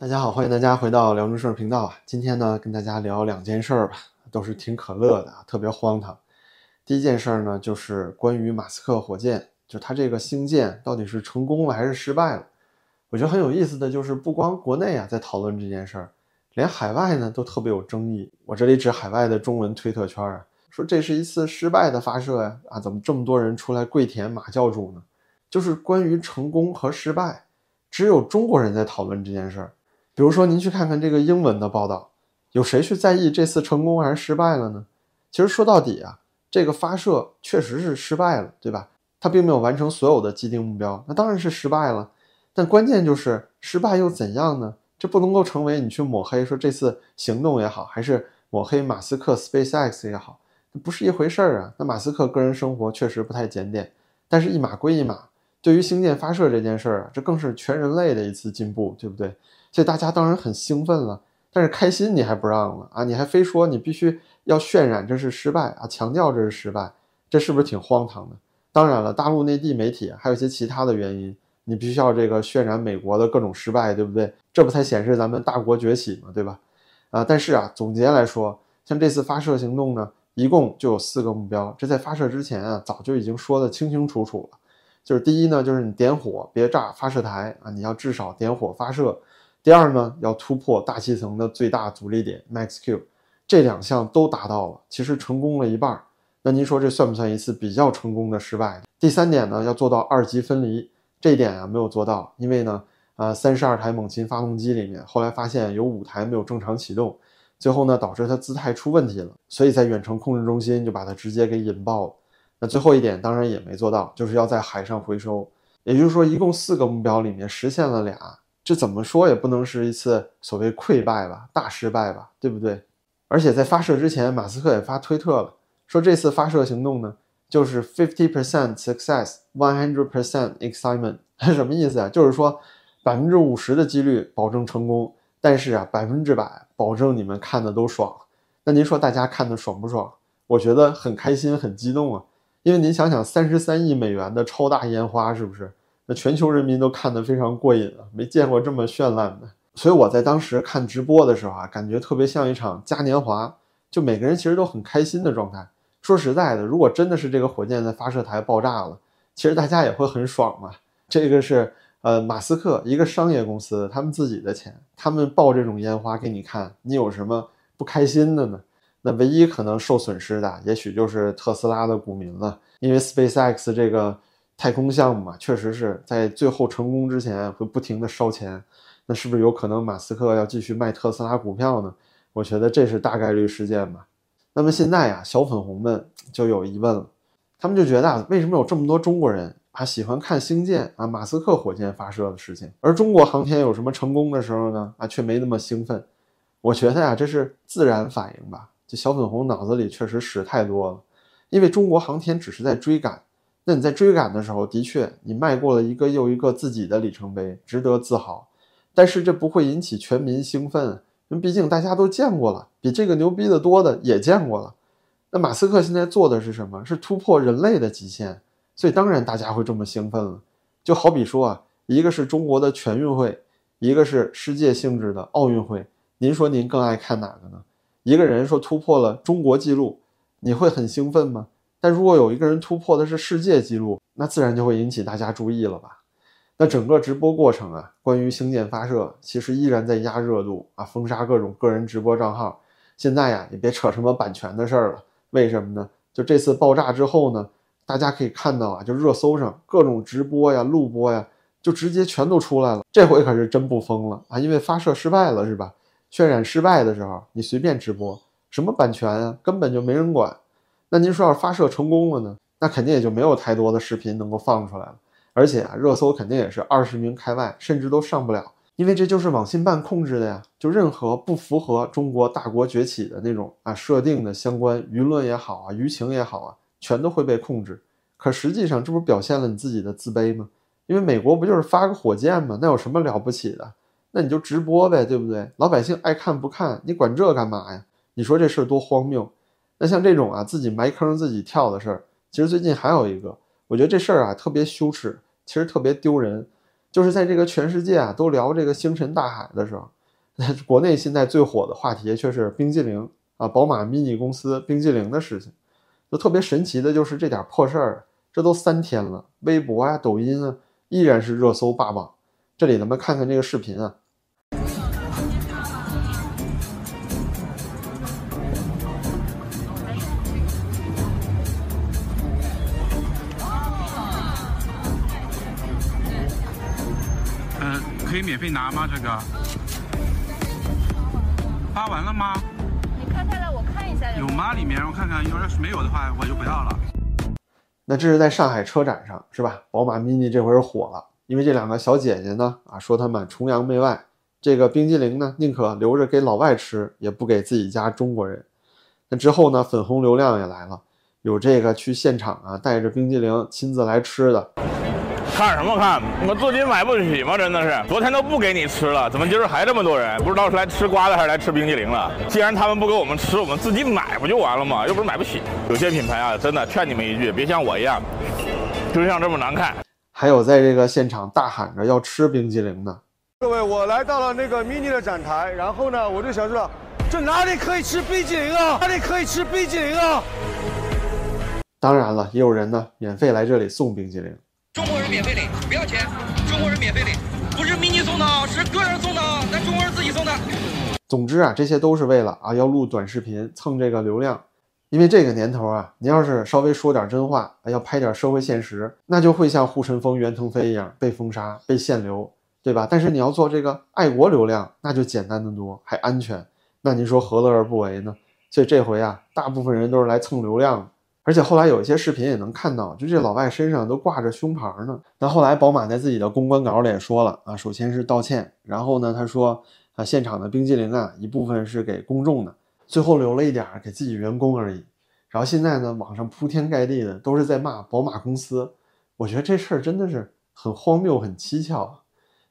大家好，欢迎大家回到辽中事儿频道啊。今天呢，跟大家聊两件事儿吧，都是挺可乐的，特别荒唐。第一件事儿呢，就是关于马斯克火箭，就他这个星舰到底是成功了还是失败了？我觉得很有意思的就是，不光国内啊在讨论这件事儿，连海外呢都特别有争议。我这里指海外的中文推特圈啊，说这是一次失败的发射呀，啊，怎么这么多人出来跪舔马教主呢？就是关于成功和失败，只有中国人在讨论这件事儿。比如说，您去看看这个英文的报道，有谁去在意这次成功还是失败了呢？其实说到底啊，这个发射确实是失败了，对吧？它并没有完成所有的既定目标，那当然是失败了。但关键就是失败又怎样呢？这不能够成为你去抹黑说这次行动也好，还是抹黑马斯克 SpaceX 也好，不是一回事儿啊。那马斯克个人生活确实不太检点，但是一码归一码。对于星舰发射这件事儿啊，这更是全人类的一次进步，对不对？所以大家当然很兴奋了，但是开心你还不让了啊？你还非说你必须要渲染这是失败啊，强调这是失败，这是不是挺荒唐的？当然了，大陆内地媒体还有一些其他的原因，你必须要这个渲染美国的各种失败，对不对？这不才显示咱们大国崛起嘛，对吧？啊，但是啊，总结来说，像这次发射行动呢，一共就有四个目标，这在发射之前啊，早就已经说的清清楚楚了，就是第一呢，就是你点火别炸发射台啊，你要至少点火发射。第二呢，要突破大气层的最大阻力点 Max Q，这两项都达到了，其实成功了一半。那您说这算不算一次比较成功的失败？第三点呢，要做到二级分离，这一点啊没有做到，因为呢，呃，三十二台猛禽发动机里面，后来发现有五台没有正常启动，最后呢导致它姿态出问题了，所以在远程控制中心就把它直接给引爆了。那最后一点当然也没做到，就是要在海上回收。也就是说，一共四个目标里面实现了俩。这怎么说也不能是一次所谓溃败吧，大失败吧，对不对？而且在发射之前，马斯克也发推特了，说这次发射行动呢，就是 fifty percent success, one hundred percent excitement，什么意思啊？就是说百分之五十的几率保证成功，但是啊，百分之百保证你们看的都爽。那您说大家看的爽不爽？我觉得很开心，很激动啊，因为您想想，三十三亿美元的超大烟花，是不是？那全球人民都看得非常过瘾啊，没见过这么绚烂的。所以我在当时看直播的时候啊，感觉特别像一场嘉年华，就每个人其实都很开心的状态。说实在的，如果真的是这个火箭的发射台爆炸了，其实大家也会很爽嘛。这个是呃马斯克一个商业公司，他们自己的钱，他们爆这种烟花给你看，你有什么不开心的呢？那唯一可能受损失的，也许就是特斯拉的股民了，因为 SpaceX 这个。太空项目嘛，确实是在最后成功之前会不停的烧钱，那是不是有可能马斯克要继续卖特斯拉股票呢？我觉得这是大概率事件吧。那么现在呀，小粉红们就有疑问了，他们就觉得啊，为什么有这么多中国人啊喜欢看星舰啊马斯克火箭发射的事情，而中国航天有什么成功的时候呢？啊却没那么兴奋。我觉得呀，这是自然反应吧。这小粉红脑子里确实屎太多了，因为中国航天只是在追赶。那你在追赶的时候，的确你迈过了一个又一个自己的里程碑，值得自豪。但是这不会引起全民兴奋，因为毕竟大家都见过了，比这个牛逼的多的也见过了。那马斯克现在做的是什么？是突破人类的极限，所以当然大家会这么兴奋了。就好比说啊，一个是中国的全运会，一个是世界性质的奥运会，您说您更爱看哪个呢？一个人说突破了中国纪录，你会很兴奋吗？但如果有一个人突破的是世界纪录，那自然就会引起大家注意了吧？那整个直播过程啊，关于星舰发射，其实依然在压热度啊，封杀各种个人直播账号。现在呀，也别扯什么版权的事儿了。为什么呢？就这次爆炸之后呢，大家可以看到啊，就热搜上各种直播呀、录播呀，就直接全都出来了。这回可是真不封了啊，因为发射失败了是吧？渲染失败的时候，你随便直播，什么版权啊，根本就没人管。那您说要发射成功了呢？那肯定也就没有太多的视频能够放出来了，而且啊，热搜肯定也是二十名开外，甚至都上不了，因为这就是网信办控制的呀。就任何不符合中国大国崛起的那种啊设定的相关舆论也好啊，舆情也好啊，全都会被控制。可实际上，这不表现了你自己的自卑吗？因为美国不就是发个火箭吗？那有什么了不起的？那你就直播呗，对不对？老百姓爱看不看，你管这干嘛呀？你说这事儿多荒谬！那像这种啊，自己埋坑自己跳的事儿，其实最近还有一个，我觉得这事儿啊特别羞耻，其实特别丢人。就是在这个全世界啊都聊这个星辰大海的时候，国内现在最火的话题却是冰激凌啊，宝马 mini 公司冰激凌的事情。就特别神奇的就是这点破事儿，这都三天了，微博啊、抖音啊依然是热搜霸榜。这里咱们看看这个视频啊。费拿吗？这个发完了吗？你看看来，我看一下有吗？里面我看看，要是没有的话，我就不要了。那这是在上海车展上，是吧？宝马 mini 这回是火了，因为这两个小姐姐呢，啊，说她们崇洋媚外，这个冰激凌呢，宁可留着给老外吃，也不给自己家中国人。那之后呢，粉红流量也来了，有这个去现场啊，带着冰激凌亲自来吃的。看什么看？我自己买不起吗？真的是，昨天都不给你吃了，怎么今儿还这么多人？不知道是来吃瓜的还是来吃冰激凌了。既然他们不给我们吃，我们自己买不就完了吗？又不是买不起。有些品牌啊，真的劝你们一句，别像我一样，就像这么难看。还有在这个现场大喊着要吃冰激凌的。各位，我来到了那个 mini 的展台，然后呢，我就想知道，这哪里可以吃冰激凌啊？哪里可以吃冰激凌啊？当然了，也有人呢免费来这里送冰激凌。中国人免费领，不要钱。中国人免费领，不是迷你送的，是个人送的，咱中国人自己送的。总之啊，这些都是为了啊要录短视频蹭这个流量。因为这个年头啊，你要是稍微说点真话，要拍点社会现实，那就会像护城风袁腾飞一样被封杀、被限流，对吧？但是你要做这个爱国流量，那就简单的多，还安全。那您说何乐而不为呢？所以这回啊，大部分人都是来蹭流量。而且后来有一些视频也能看到，就这老外身上都挂着胸牌呢。那后来宝马在自己的公关稿里也说了啊，首先是道歉，然后呢，他说啊，现场的冰激凌啊，一部分是给公众的，最后留了一点给自己员工而已。然后现在呢，网上铺天盖地的都是在骂宝马公司，我觉得这事儿真的是很荒谬、很蹊跷。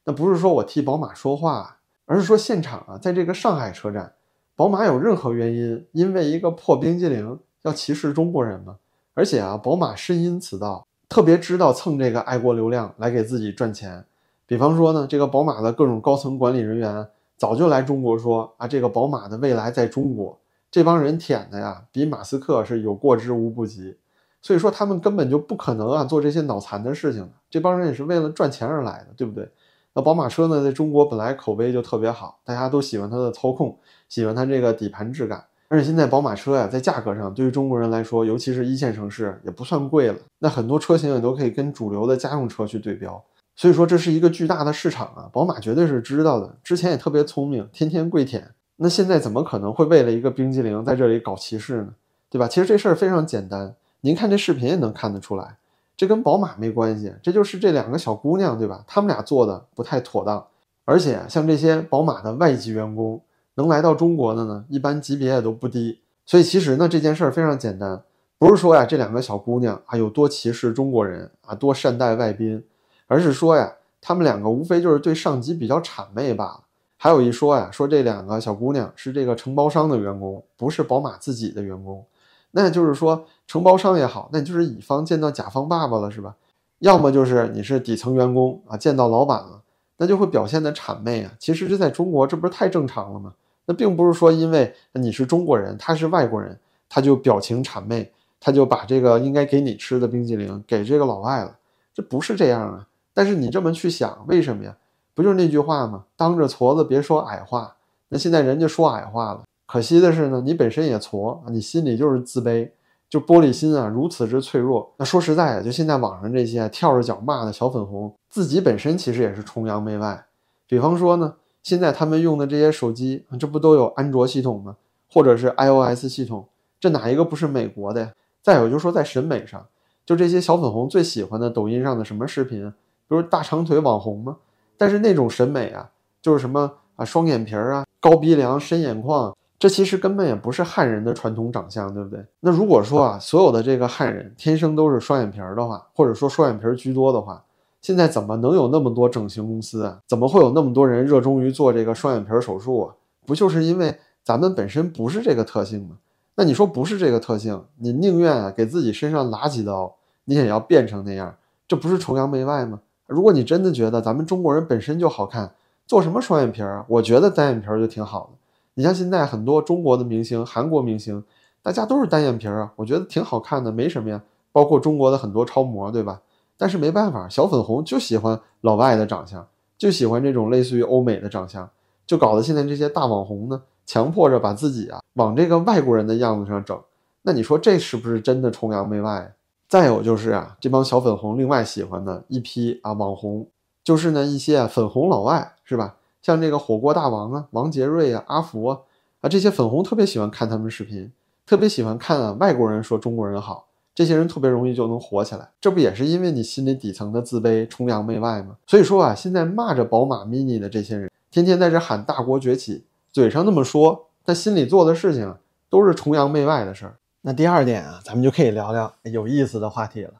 那不是说我替宝马说话，而是说现场啊，在这个上海车站，宝马有任何原因因为一个破冰激凌？要歧视中国人吗？而且啊，宝马深谙此道，特别知道蹭这个爱国流量来给自己赚钱。比方说呢，这个宝马的各种高层管理人员早就来中国说啊，这个宝马的未来在中国。这帮人舔的呀，比马斯克是有过之无不及。所以说他们根本就不可能啊做这些脑残的事情的。这帮人也是为了赚钱而来的，对不对？那宝马车呢，在中国本来口碑就特别好，大家都喜欢它的操控，喜欢它这个底盘质感。而且现在宝马车呀，在价格上对于中国人来说，尤其是一线城市，也不算贵了。那很多车型也都可以跟主流的家用车去对标，所以说这是一个巨大的市场啊！宝马绝对是知道的，之前也特别聪明，天天跪舔。那现在怎么可能会为了一个冰激凌在这里搞歧视呢？对吧？其实这事儿非常简单，您看这视频也能看得出来，这跟宝马没关系，这就是这两个小姑娘，对吧？她们俩做的不太妥当。而且像这些宝马的外籍员工。能来到中国的呢，一般级别也都不低，所以其实呢，这件事儿非常简单，不是说呀这两个小姑娘啊有多歧视中国人啊，多善待外宾，而是说呀，她们两个无非就是对上级比较谄媚罢了。还有一说呀，说这两个小姑娘是这个承包商的员工，不是宝马自己的员工，那就是说承包商也好，那就是乙方见到甲方爸爸了是吧？要么就是你是底层员工啊，见到老板了，那就会表现的谄媚啊。其实这在中国这不是太正常了吗？那并不是说因为你是中国人，他是外国人，他就表情谄媚，他就把这个应该给你吃的冰激凌给这个老外了，这不是这样啊。但是你这么去想，为什么呀？不就是那句话吗？当着矬子别说矮话。那现在人家说矮话了，可惜的是呢，你本身也矬，你心里就是自卑，就玻璃心啊，如此之脆弱。那说实在的，就现在网上这些跳着脚骂的小粉红，自己本身其实也是崇洋媚外。比方说呢。现在他们用的这些手机，这不都有安卓系统吗？或者是 iOS 系统？这哪一个不是美国的呀？再有就是说，在审美上，就这些小粉红最喜欢的抖音上的什么视频，不是大长腿网红吗？但是那种审美啊，就是什么啊双眼皮儿啊、高鼻梁、深眼眶，这其实根本也不是汉人的传统长相，对不对？那如果说啊，所有的这个汉人天生都是双眼皮儿的话，或者说双眼皮儿居多的话，现在怎么能有那么多整形公司啊？怎么会有那么多人热衷于做这个双眼皮手术啊？不就是因为咱们本身不是这个特性吗？那你说不是这个特性，你宁愿啊给自己身上拉几刀，你也要变成那样，这不是崇洋媚外吗？如果你真的觉得咱们中国人本身就好看，做什么双眼皮啊？我觉得单眼皮就挺好的。你像现在很多中国的明星、韩国明星，大家都是单眼皮啊，我觉得挺好看的，没什么呀。包括中国的很多超模，对吧？但是没办法，小粉红就喜欢老外的长相，就喜欢这种类似于欧美的长相，就搞得现在这些大网红呢，强迫着把自己啊往这个外国人的样子上整。那你说这是不是真的崇洋媚外？再有就是啊，这帮小粉红另外喜欢的一批啊网红，就是呢一些粉红老外，是吧？像这个火锅大王啊，王杰瑞啊，阿福啊，啊这些粉红特别喜欢看他们视频，特别喜欢看啊外国人说中国人好，这些人特别容易就能火起来。这不也是因为你心里底层的自卑、崇洋媚外吗？所以说啊，现在骂着宝马 Mini 的这些人，天天在这喊大国崛起，嘴上那么说，但心里做的事情都是崇洋媚外的事儿。那第二点啊，咱们就可以聊聊有意思的话题了，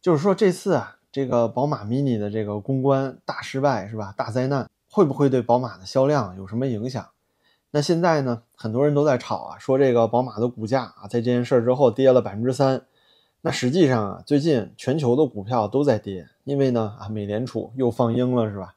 就是说这次啊，这个宝马 Mini 的这个公关大失败是吧？大灾难会不会对宝马的销量有什么影响？那现在呢，很多人都在炒啊，说这个宝马的股价啊，在这件事之后跌了百分之三。那实际上啊，最近全球的股票都在跌，因为呢啊，美联储又放鹰了是吧？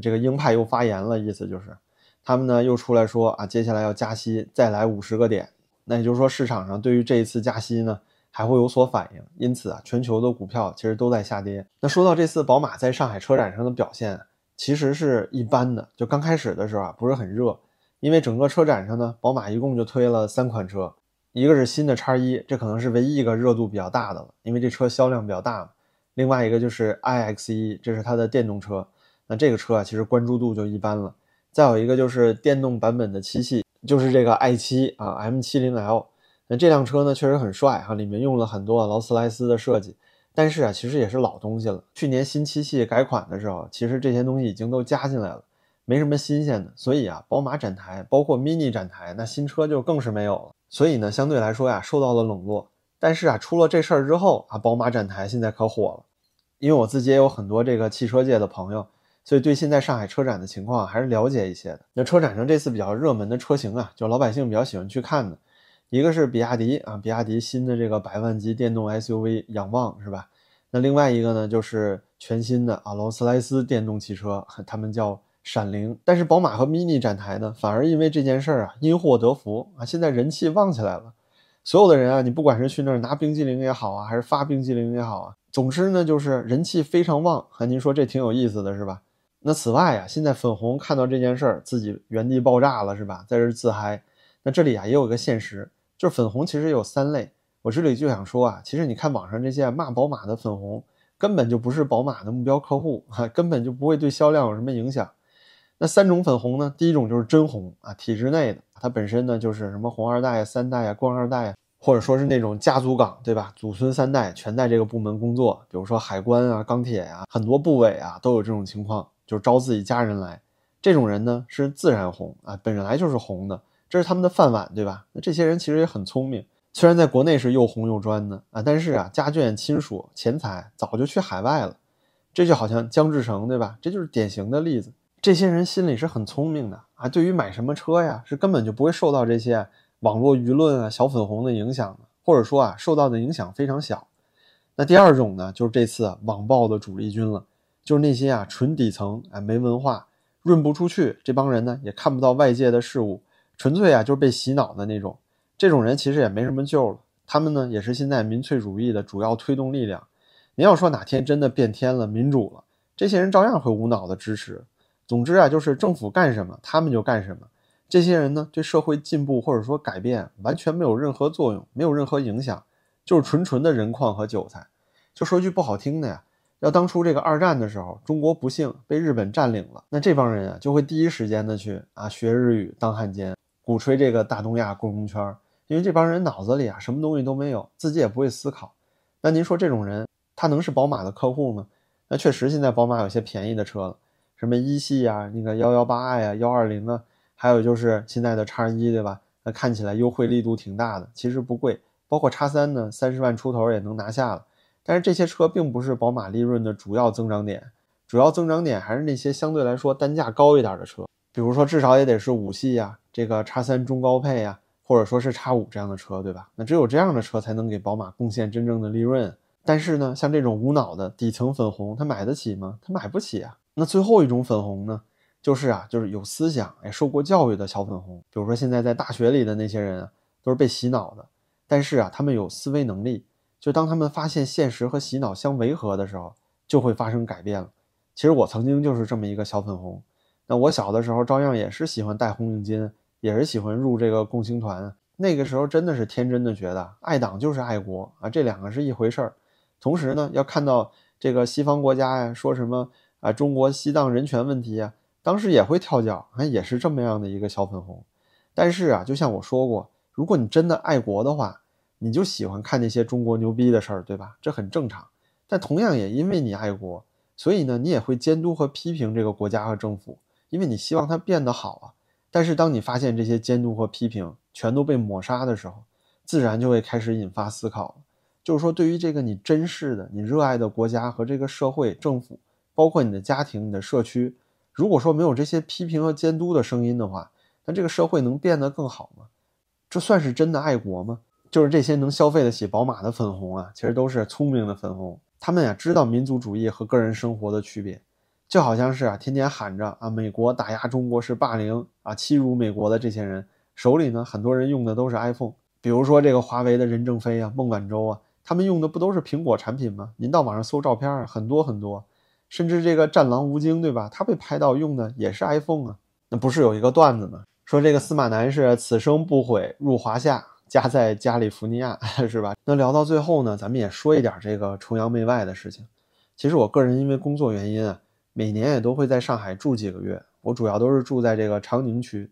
这个鹰派又发言了，意思就是他们呢又出来说啊，接下来要加息，再来五十个点。那也就是说，市场上对于这一次加息呢，还会有所反应，因此啊，全球的股票其实都在下跌。那说到这次宝马在上海车展上的表现，其实是一般的。就刚开始的时候啊，不是很热，因为整个车展上呢，宝马一共就推了三款车，一个是新的叉一，这可能是唯一一个热度比较大的了，因为这车销量比较大嘛。另外一个就是 iX 一，这是它的电动车，那这个车啊，其实关注度就一般了。再有一个就是电动版本的七系。就是这个 i7 啊，M70L，那这辆车呢确实很帅哈，里面用了很多劳斯莱斯的设计，但是啊，其实也是老东西了。去年新七系改款的时候，其实这些东西已经都加进来了，没什么新鲜的。所以啊，宝马展台包括 Mini 展台，那新车就更是没有了。所以呢，相对来说呀，受到了冷落。但是啊，出了这事儿之后啊，宝马展台现在可火了，因为我自己也有很多这个汽车界的朋友。所以对现在上海车展的情况还是了解一些的。那车展上这次比较热门的车型啊，就老百姓比较喜欢去看的，一个是比亚迪啊，比亚迪新的这个百万级电动 SUV 仰望是吧？那另外一个呢，就是全新的啊劳斯莱斯电动汽车，他们叫闪灵。但是宝马和 Mini 展台呢，反而因为这件事儿啊，因祸得福啊，现在人气旺起来了。所有的人啊，你不管是去那儿拿冰激凌也好啊，还是发冰激凌也好啊，总之呢，就是人气非常旺。和您说这挺有意思的是吧？那此外啊，现在粉红看到这件事儿，自己原地爆炸了，是吧？在这自嗨。那这里啊，也有个现实，就是粉红其实有三类。我这里就想说啊，其实你看网上这些骂宝马的粉红，根本就不是宝马的目标客户啊，根本就不会对销量有什么影响。那三种粉红呢？第一种就是真红啊，体制内的，它本身呢就是什么红二代、三代啊、官二代啊，或者说是那种家族岗，对吧？祖孙三代全在这个部门工作，比如说海关啊、钢铁啊，很多部委啊都有这种情况。就招自己家人来，这种人呢是自然红啊，本来就是红的，这是他们的饭碗，对吧？那这些人其实也很聪明，虽然在国内是又红又专的啊，但是啊，家眷、亲属、钱财早就去海外了。这就好像姜志成，对吧？这就是典型的例子。这些人心里是很聪明的啊，对于买什么车呀，是根本就不会受到这些网络舆论啊、小粉红的影响的，或者说啊，受到的影响非常小。那第二种呢，就是这次网暴的主力军了。就是那些啊，纯底层啊，没文化，润不出去。这帮人呢，也看不到外界的事物，纯粹啊，就是被洗脑的那种。这种人其实也没什么救了。他们呢，也是现在民粹主义的主要推动力量。您要说哪天真的变天了，民主了，这些人照样会无脑的支持。总之啊，就是政府干什么，他们就干什么。这些人呢，对社会进步或者说改变完全没有任何作用，没有任何影响，就是纯纯的人矿和韭菜。就说句不好听的呀。要当初这个二战的时候，中国不幸被日本占领了，那这帮人啊就会第一时间的去啊学日语当汉奸，鼓吹这个大东亚共荣圈，因为这帮人脑子里啊什么东西都没有，自己也不会思考。那您说这种人他能是宝马的客户吗？那确实现在宝马有些便宜的车了，什么一系啊，那个幺幺八呀，幺二零啊，还有就是现在的叉一，对吧？那看起来优惠力度挺大的，其实不贵，包括叉三呢，三十万出头也能拿下了。但是这些车并不是宝马利润的主要增长点，主要增长点还是那些相对来说单价高一点的车，比如说至少也得是五系呀，这个叉三中高配呀，或者说是叉五这样的车，对吧？那只有这样的车才能给宝马贡献真正的利润。但是呢，像这种无脑的底层粉红，他买得起吗？他买不起啊。那最后一种粉红呢，就是啊，就是有思想、哎，受过教育的小粉红。比如说现在在大学里的那些人啊，都是被洗脑的，但是啊，他们有思维能力，就当他们发现现实和洗脑相违和的时候，就会发生改变了。其实我曾经就是这么一个小粉红。那我小的时候照样也是喜欢戴红领巾，也是喜欢入这个共青团。那个时候真的是天真的觉得爱党就是爱国啊，这两个是一回事儿。同时呢，要看到这个西方国家呀，说什么啊中国西藏人权问题呀，当时也会跳脚，啊也是这么样的一个小粉红。但是啊，就像我说过，如果你真的爱国的话，你就喜欢看那些中国牛逼的事儿，对吧？这很正常。但同样也因为你爱国，所以呢，你也会监督和批评这个国家和政府，因为你希望它变得好啊。但是当你发现这些监督和批评全都被抹杀的时候，自然就会开始引发思考。就是说，对于这个你珍视的、你热爱的国家和这个社会、政府，包括你的家庭、你的社区，如果说没有这些批评和监督的声音的话，那这个社会能变得更好吗？这算是真的爱国吗？就是这些能消费得起宝马的粉红啊，其实都是聪明的粉红，他们呀知道民族主义和个人生活的区别，就好像是啊天天喊着啊美国打压中国是霸凌啊欺辱美国的这些人，手里呢很多人用的都是 iPhone，比如说这个华为的任正非啊、孟晚舟啊。他们用的不都是苹果产品吗？您到网上搜照片，很多很多，甚至这个战狼吴京，对吧？他被拍到用的也是 iPhone 啊。那不是有一个段子吗？说这个司马南是此生不悔入华夏，家在加利福尼亚，是吧？那聊到最后呢，咱们也说一点这个崇洋媚外的事情。其实我个人因为工作原因啊，每年也都会在上海住几个月。我主要都是住在这个长宁区。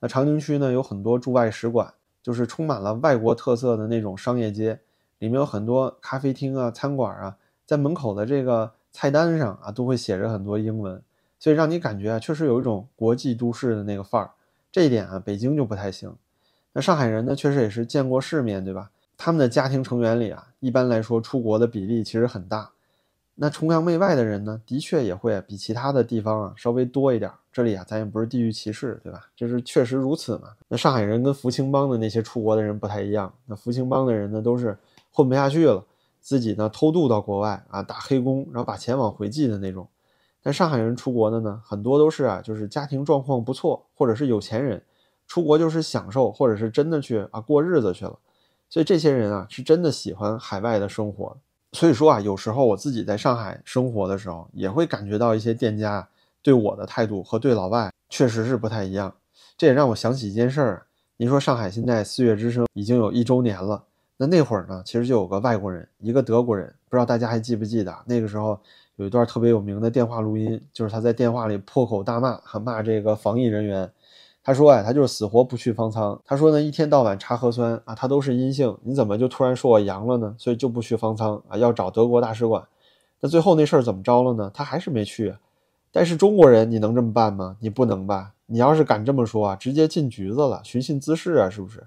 那长宁区呢，有很多驻外使馆，就是充满了外国特色的那种商业街。里面有很多咖啡厅啊、餐馆啊，在门口的这个菜单上啊，都会写着很多英文，所以让你感觉啊，确实有一种国际都市的那个范儿。这一点啊，北京就不太行。那上海人呢，确实也是见过世面，对吧？他们的家庭成员里啊，一般来说出国的比例其实很大。那崇洋媚外的人呢，的确也会比其他的地方啊稍微多一点。这里啊，咱也不是地域歧视，对吧？这是确实如此嘛。那上海人跟福清帮的那些出国的人不太一样。那福清帮的人呢，都是。混不下去了，自己呢偷渡到国外啊，打黑工，然后把钱往回寄的那种。但上海人出国的呢，很多都是啊，就是家庭状况不错，或者是有钱人，出国就是享受，或者是真的去啊过日子去了。所以这些人啊，是真的喜欢海外的生活。所以说啊，有时候我自己在上海生活的时候，也会感觉到一些店家对我的态度和对老外确实是不太一样。这也让我想起一件事儿。您说上海现在四月之声已经有一周年了。那那会儿呢，其实就有个外国人，一个德国人，不知道大家还记不记得？那个时候有一段特别有名的电话录音，就是他在电话里破口大骂，还骂这个防疫人员。他说：“哎，他就是死活不去方舱。他说呢，一天到晚查核酸啊，他都是阴性，你怎么就突然说我阳了呢？所以就不去方舱啊，要找德国大使馆。那最后那事儿怎么着了呢？他还是没去。但是中国人，你能这么办吗？你不能吧？你要是敢这么说啊，直接进局子了，寻衅滋事啊，是不是？”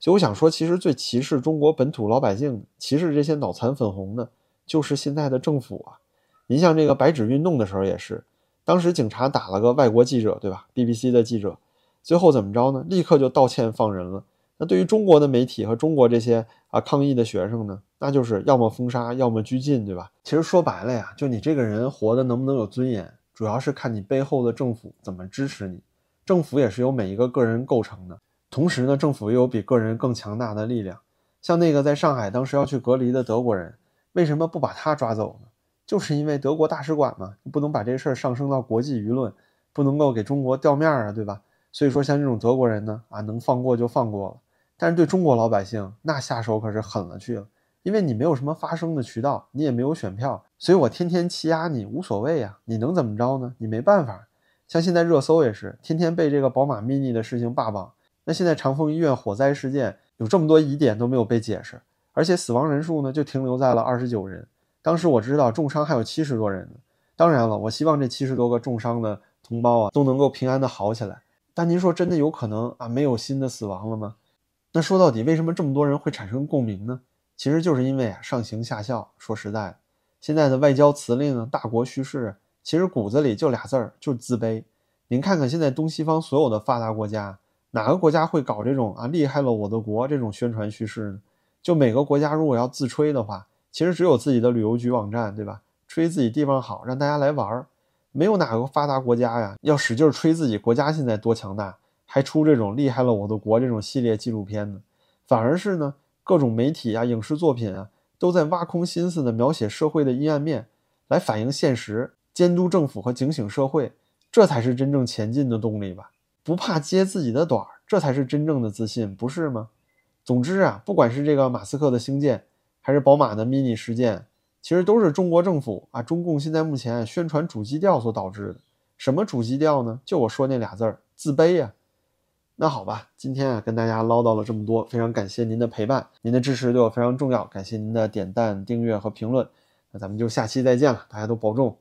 所以我想说，其实最歧视中国本土老百姓、歧视这些脑残粉红的，就是现在的政府啊。您像这个白纸运动的时候也是，当时警察打了个外国记者，对吧？BBC 的记者，最后怎么着呢？立刻就道歉放人了。那对于中国的媒体和中国这些啊抗议的学生呢，那就是要么封杀，要么拘禁，对吧？其实说白了呀，就你这个人活的能不能有尊严，主要是看你背后的政府怎么支持你。政府也是由每一个个人构成的。同时呢，政府又有比个人更强大的力量。像那个在上海当时要去隔离的德国人，为什么不把他抓走呢？就是因为德国大使馆嘛，不能把这事儿上升到国际舆论，不能够给中国掉面儿啊，对吧？所以说，像这种德国人呢，啊，能放过就放过了。但是对中国老百姓，那下手可是狠了去了，因为你没有什么发声的渠道，你也没有选票，所以我天天欺压你无所谓呀，你能怎么着呢？你没办法。像现在热搜也是，天天被这个宝马 Mini 的事情霸榜。那现在长丰医院火灾事件有这么多疑点都没有被解释，而且死亡人数呢就停留在了二十九人。当时我知道重伤还有七十多人呢。当然了，我希望这七十多个重伤的同胞啊都能够平安的好起来。但您说真的有可能啊没有新的死亡了吗？那说到底，为什么这么多人会产生共鸣呢？其实就是因为啊上行下效。说实在的，现在的外交辞令、大国叙事，其实骨子里就俩字儿，就是自卑。您看看现在东西方所有的发达国家。哪个国家会搞这种啊厉害了我的国这种宣传叙事呢？就每个国家如果要自吹的话，其实只有自己的旅游局网站，对吧？吹自己地方好，让大家来玩儿。没有哪个发达国家呀，要使劲吹自己国家现在多强大，还出这种厉害了我的国这种系列纪录片呢。反而是呢，各种媒体啊、影视作品啊，都在挖空心思的描写社会的阴暗面，来反映现实，监督政府和警醒社会，这才是真正前进的动力吧。不怕揭自己的短儿，这才是真正的自信，不是吗？总之啊，不管是这个马斯克的星舰，还是宝马的 Mini 事件。其实都是中国政府啊，中共现在目前宣传主基调所导致的。什么主基调呢？就我说那俩字儿，自卑呀。那好吧，今天啊跟大家唠叨了这么多，非常感谢您的陪伴，您的支持对我非常重要，感谢您的点赞、订阅和评论。那咱们就下期再见了，大家都保重。